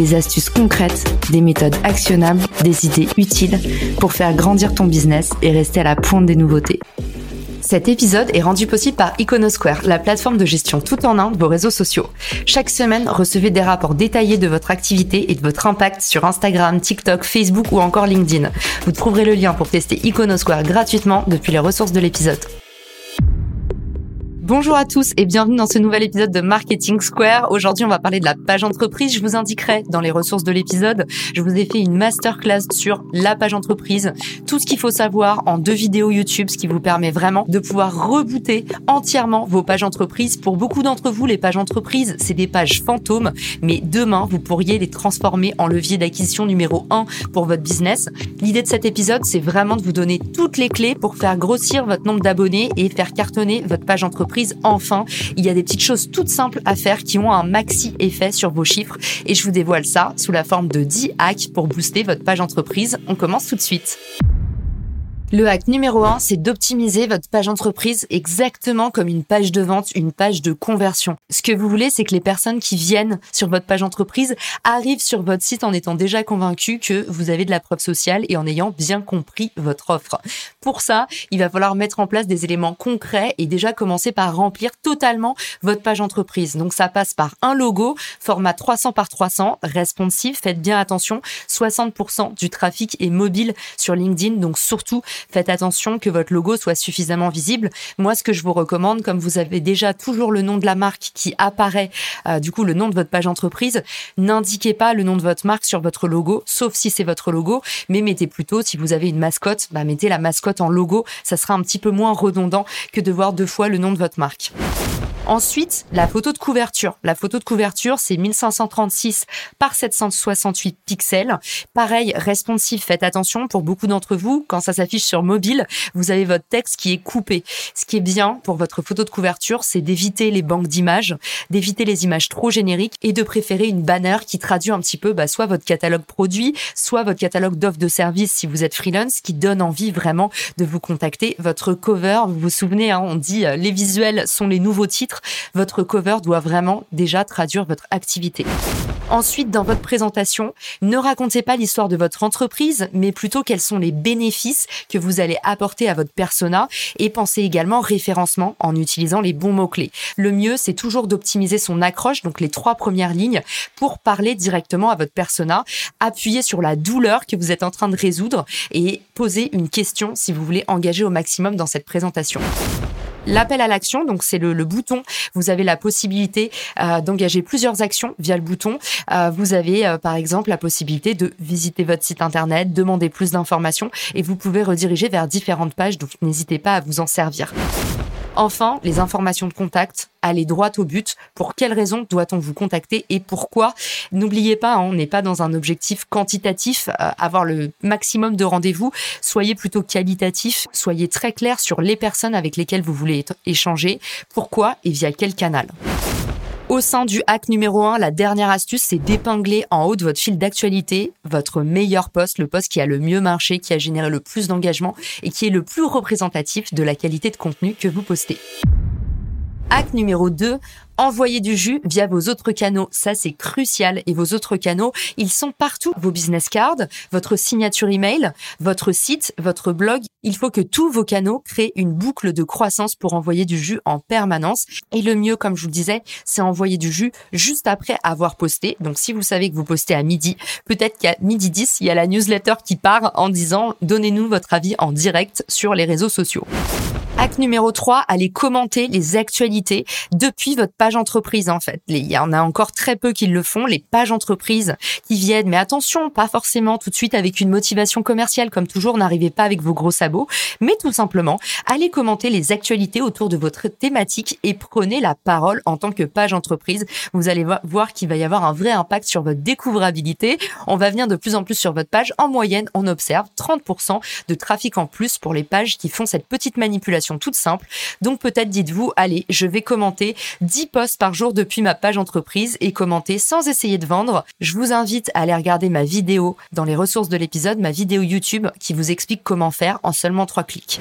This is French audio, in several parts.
des astuces concrètes, des méthodes actionnables, des idées utiles pour faire grandir ton business et rester à la pointe des nouveautés. Cet épisode est rendu possible par Iconosquare, la plateforme de gestion tout en un de vos réseaux sociaux. Chaque semaine, recevez des rapports détaillés de votre activité et de votre impact sur Instagram, TikTok, Facebook ou encore LinkedIn. Vous trouverez le lien pour tester Iconosquare gratuitement depuis les ressources de l'épisode. Bonjour à tous et bienvenue dans ce nouvel épisode de Marketing Square. Aujourd'hui, on va parler de la page entreprise. Je vous indiquerai dans les ressources de l'épisode, je vous ai fait une masterclass sur la page entreprise, tout ce qu'il faut savoir en deux vidéos YouTube, ce qui vous permet vraiment de pouvoir rebooter entièrement vos pages entreprises. Pour beaucoup d'entre vous, les pages entreprises, c'est des pages fantômes, mais demain, vous pourriez les transformer en levier d'acquisition numéro 1 pour votre business. L'idée de cet épisode, c'est vraiment de vous donner toutes les clés pour faire grossir votre nombre d'abonnés et faire cartonner votre page entreprise enfin. Il y a des petites choses toutes simples à faire qui ont un maxi effet sur vos chiffres et je vous dévoile ça sous la forme de 10 hacks pour booster votre page entreprise. On commence tout de suite. Le hack numéro un, c'est d'optimiser votre page entreprise exactement comme une page de vente, une page de conversion. Ce que vous voulez, c'est que les personnes qui viennent sur votre page entreprise arrivent sur votre site en étant déjà convaincus que vous avez de la preuve sociale et en ayant bien compris votre offre. Pour ça, il va falloir mettre en place des éléments concrets et déjà commencer par remplir totalement votre page entreprise. Donc ça passe par un logo, format 300 par 300, responsive. Faites bien attention, 60% du trafic est mobile sur LinkedIn, donc surtout Faites attention que votre logo soit suffisamment visible. Moi, ce que je vous recommande, comme vous avez déjà toujours le nom de la marque qui apparaît, euh, du coup, le nom de votre page entreprise, n'indiquez pas le nom de votre marque sur votre logo, sauf si c'est votre logo, mais mettez plutôt, si vous avez une mascotte, bah, mettez la mascotte en logo. Ça sera un petit peu moins redondant que de voir deux fois le nom de votre marque. Ensuite, la photo de couverture. La photo de couverture, c'est 1536 par 768 pixels. Pareil, responsive, faites attention pour beaucoup d'entre vous, quand ça s'affiche sur mobile, vous avez votre texte qui est coupé. Ce qui est bien pour votre photo de couverture, c'est d'éviter les banques d'images, d'éviter les images trop génériques et de préférer une banner qui traduit un petit peu bah, soit votre catalogue produit, soit votre catalogue d'offres de services si vous êtes freelance, qui donne envie vraiment de vous contacter. Votre cover, vous vous souvenez, hein, on dit euh, les visuels sont les nouveaux titres votre cover doit vraiment déjà traduire votre activité. Ensuite, dans votre présentation, ne racontez pas l'histoire de votre entreprise, mais plutôt quels sont les bénéfices que vous allez apporter à votre persona et pensez également référencement en utilisant les bons mots-clés. Le mieux, c'est toujours d'optimiser son accroche, donc les trois premières lignes, pour parler directement à votre persona, appuyer sur la douleur que vous êtes en train de résoudre et poser une question si vous voulez engager au maximum dans cette présentation. L'appel à l'action, donc c'est le, bouton. Vous avez la possibilité euh, d'engager plusieurs actions via le bouton. Euh, vous avez euh, par exemple la possibilité de visiter votre site internet, demander plus d'informations et vous pouvez rediriger vers différentes pages. Donc n'hésitez pas à vous en servir. Enfin, les informations de contact, allez droit au but. Pour quelles raisons doit-on vous contacter et pourquoi? N'oubliez pas, hein, on n'est pas dans un objectif quantitatif, euh, avoir le maximum de rendez-vous. Soyez plutôt qualitatif, soyez très clair sur les personnes avec lesquelles vous voulez échanger, pourquoi et via quel canal? Au sein du hack numéro 1, la dernière astuce, c'est d'épingler en haut de votre fil d'actualité votre meilleur poste, le poste qui a le mieux marché, qui a généré le plus d'engagement et qui est le plus représentatif de la qualité de contenu que vous postez. Hack numéro 2, envoyer du jus via vos autres canaux. Ça, c'est crucial. Et vos autres canaux, ils sont partout. Vos business cards, votre signature email, votre site, votre blog. Il faut que tous vos canaux créent une boucle de croissance pour envoyer du jus en permanence. Et le mieux, comme je vous le disais, c'est envoyer du jus juste après avoir posté. Donc, si vous savez que vous postez à midi, peut-être qu'à midi 10, il y a la newsletter qui part en disant donnez-nous votre avis en direct sur les réseaux sociaux. Hack numéro 3, allez commenter les actualités depuis votre page entreprise en fait. Il y en a encore très peu qui le font, les pages entreprises qui viennent, mais attention, pas forcément tout de suite avec une motivation commerciale comme toujours, n'arrivez pas avec vos gros sabots, mais tout simplement, allez commenter les actualités autour de votre thématique et prenez la parole en tant que page entreprise. Vous allez voir qu'il va y avoir un vrai impact sur votre découvrabilité. On va venir de plus en plus sur votre page. En moyenne, on observe 30% de trafic en plus pour les pages qui font cette petite manipulation toute simple. Donc peut-être dites-vous, allez, je vais commenter 10 posts par jour depuis ma page entreprise et commenter sans essayer de vendre. Je vous invite à aller regarder ma vidéo dans les ressources de l'épisode, ma vidéo YouTube qui vous explique comment faire en seulement 3 clics.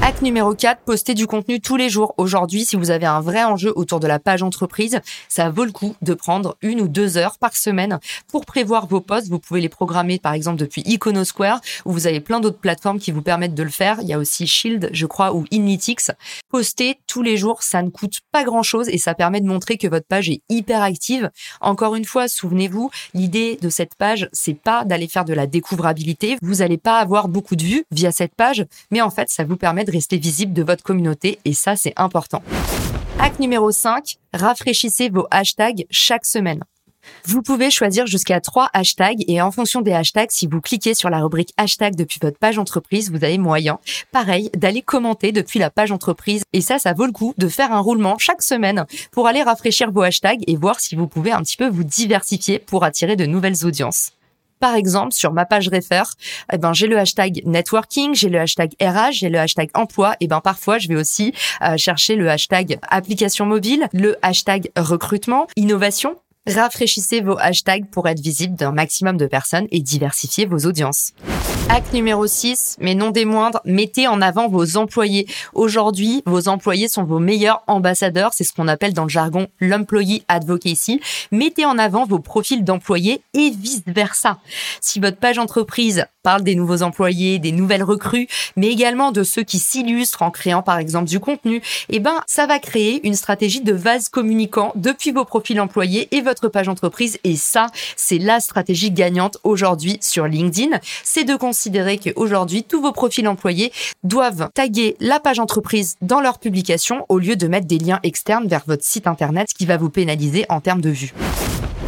Hack numéro 4, postez du contenu tous les jours. Aujourd'hui, si vous avez un vrai enjeu autour de la page entreprise, ça vaut le coup de prendre une ou deux heures par semaine pour prévoir vos posts. Vous pouvez les programmer par exemple depuis Iconosquare où vous avez plein d'autres plateformes qui vous permettent de le faire. Il y a aussi Shield, je crois, ou Poster tous les jours, ça ne coûte pas grand chose et ça permet de montrer que votre page est hyper active. Encore une fois, souvenez-vous, l'idée de cette page, c'est pas d'aller faire de la découvrabilité. Vous n'allez pas avoir beaucoup de vues via cette page, mais en fait, ça vous permet de rester visible de votre communauté et ça, c'est important. Hack numéro 5, rafraîchissez vos hashtags chaque semaine. Vous pouvez choisir jusqu'à trois hashtags et en fonction des hashtags, si vous cliquez sur la rubrique hashtag depuis votre page entreprise, vous avez moyen, pareil, d'aller commenter depuis la page entreprise. Et ça, ça vaut le coup de faire un roulement chaque semaine pour aller rafraîchir vos hashtags et voir si vous pouvez un petit peu vous diversifier pour attirer de nouvelles audiences. Par exemple, sur ma page Refer, eh ben, j'ai le hashtag networking, j'ai le hashtag RH, j'ai le hashtag emploi. Et ben, parfois, je vais aussi euh, chercher le hashtag application mobile, le hashtag recrutement, innovation. Rafraîchissez vos hashtags pour être visible d'un maximum de personnes et diversifier vos audiences. Hack numéro 6, mais non des moindres, mettez en avant vos employés. Aujourd'hui, vos employés sont vos meilleurs ambassadeurs, c'est ce qu'on appelle dans le jargon l'employee advocacy. Mettez en avant vos profils d'employés et vice versa. Si votre page entreprise parle des nouveaux employés, des nouvelles recrues, mais également de ceux qui s'illustrent en créant par exemple du contenu, eh ben ça va créer une stratégie de vase communicant depuis vos profils employés et votre page entreprise et ça, c'est la stratégie gagnante aujourd'hui sur LinkedIn. C'est de considérer qu'aujourd'hui, tous vos profils employés doivent taguer la page entreprise dans leur publication au lieu de mettre des liens externes vers votre site internet, ce qui va vous pénaliser en termes de vues.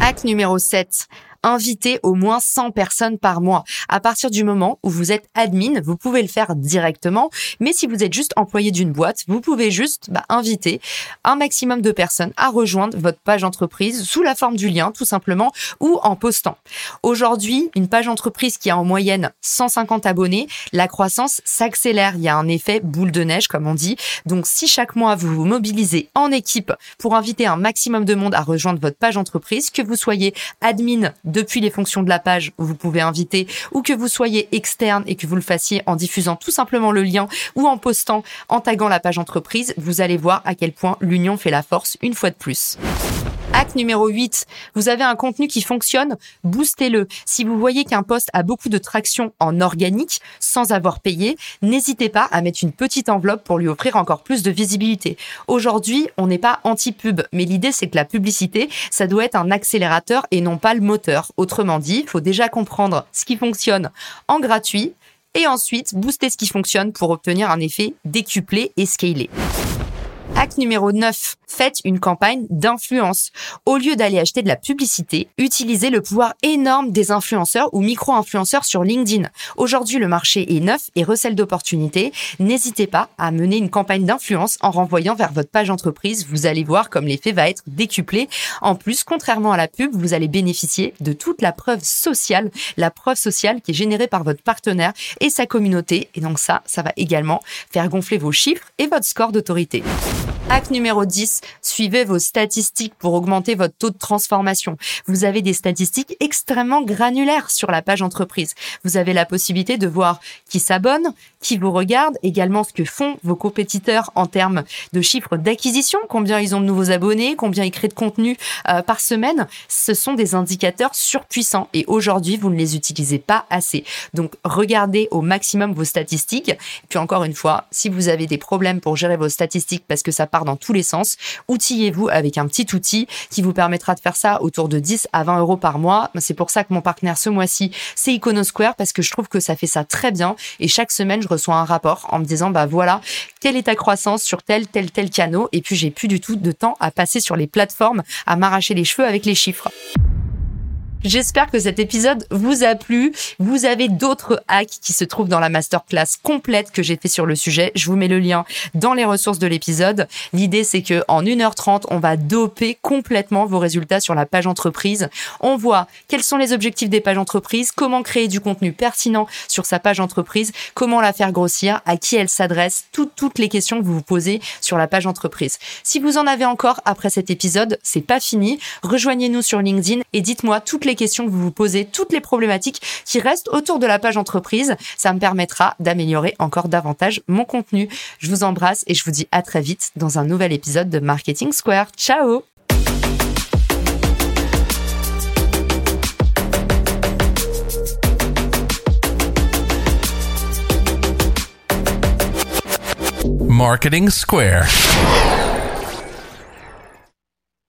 Hack numéro 7 inviter au moins 100 personnes par mois. À partir du moment où vous êtes admin, vous pouvez le faire directement, mais si vous êtes juste employé d'une boîte, vous pouvez juste bah, inviter un maximum de personnes à rejoindre votre page entreprise sous la forme du lien, tout simplement, ou en postant. Aujourd'hui, une page entreprise qui a en moyenne 150 abonnés, la croissance s'accélère. Il y a un effet boule de neige, comme on dit. Donc, si chaque mois vous vous mobilisez en équipe pour inviter un maximum de monde à rejoindre votre page entreprise, que vous soyez admin depuis les fonctions de la page où vous pouvez inviter ou que vous soyez externe et que vous le fassiez en diffusant tout simplement le lien ou en postant, en taguant la page entreprise, vous allez voir à quel point l'union fait la force une fois de plus. Hack numéro 8, vous avez un contenu qui fonctionne, boostez-le. Si vous voyez qu'un poste a beaucoup de traction en organique sans avoir payé, n'hésitez pas à mettre une petite enveloppe pour lui offrir encore plus de visibilité. Aujourd'hui, on n'est pas anti-pub, mais l'idée c'est que la publicité, ça doit être un accélérateur et non pas le moteur. Autrement dit, il faut déjà comprendre ce qui fonctionne en gratuit et ensuite booster ce qui fonctionne pour obtenir un effet décuplé et scalé. Hack numéro 9. Faites une campagne d'influence. Au lieu d'aller acheter de la publicité, utilisez le pouvoir énorme des influenceurs ou micro-influenceurs sur LinkedIn. Aujourd'hui, le marché est neuf et recèle d'opportunités. N'hésitez pas à mener une campagne d'influence en renvoyant vers votre page entreprise. Vous allez voir comme l'effet va être décuplé. En plus, contrairement à la pub, vous allez bénéficier de toute la preuve sociale, la preuve sociale qui est générée par votre partenaire et sa communauté. Et donc ça, ça va également faire gonfler vos chiffres et votre score d'autorité. Hack numéro 10, suivez vos statistiques pour augmenter votre taux de transformation. Vous avez des statistiques extrêmement granulaires sur la page entreprise. Vous avez la possibilité de voir qui s'abonne, qui vous regarde, également ce que font vos compétiteurs en termes de chiffres d'acquisition, combien ils ont de nouveaux abonnés, combien ils créent de contenu euh, par semaine. Ce sont des indicateurs surpuissants et aujourd'hui, vous ne les utilisez pas assez. Donc, regardez au maximum vos statistiques. Puis encore une fois, si vous avez des problèmes pour gérer vos statistiques parce que ça part dans tous les sens. Outillez-vous avec un petit outil qui vous permettra de faire ça autour de 10 à 20 euros par mois. C'est pour ça que mon partenaire ce mois-ci, c'est Iconosquare parce que je trouve que ça fait ça très bien. Et chaque semaine, je reçois un rapport en me disant, bah voilà, quelle est ta croissance sur tel, tel, tel canot. Et puis, j'ai plus du tout de temps à passer sur les plateformes, à m'arracher les cheveux avec les chiffres. J'espère que cet épisode vous a plu. Vous avez d'autres hacks qui se trouvent dans la masterclass complète que j'ai fait sur le sujet. Je vous mets le lien dans les ressources de l'épisode. L'idée, c'est que en 1h30, on va doper complètement vos résultats sur la page entreprise. On voit quels sont les objectifs des pages entreprises, comment créer du contenu pertinent sur sa page entreprise, comment la faire grossir, à qui elle s'adresse, toutes, toutes les questions que vous vous posez sur la page entreprise. Si vous en avez encore après cet épisode, c'est pas fini. Rejoignez-nous sur LinkedIn et dites-moi toutes les questions que vous vous posez, toutes les problématiques qui restent autour de la page entreprise. Ça me permettra d'améliorer encore davantage mon contenu. Je vous embrasse et je vous dis à très vite dans un nouvel épisode de Marketing Square. Ciao Marketing Square.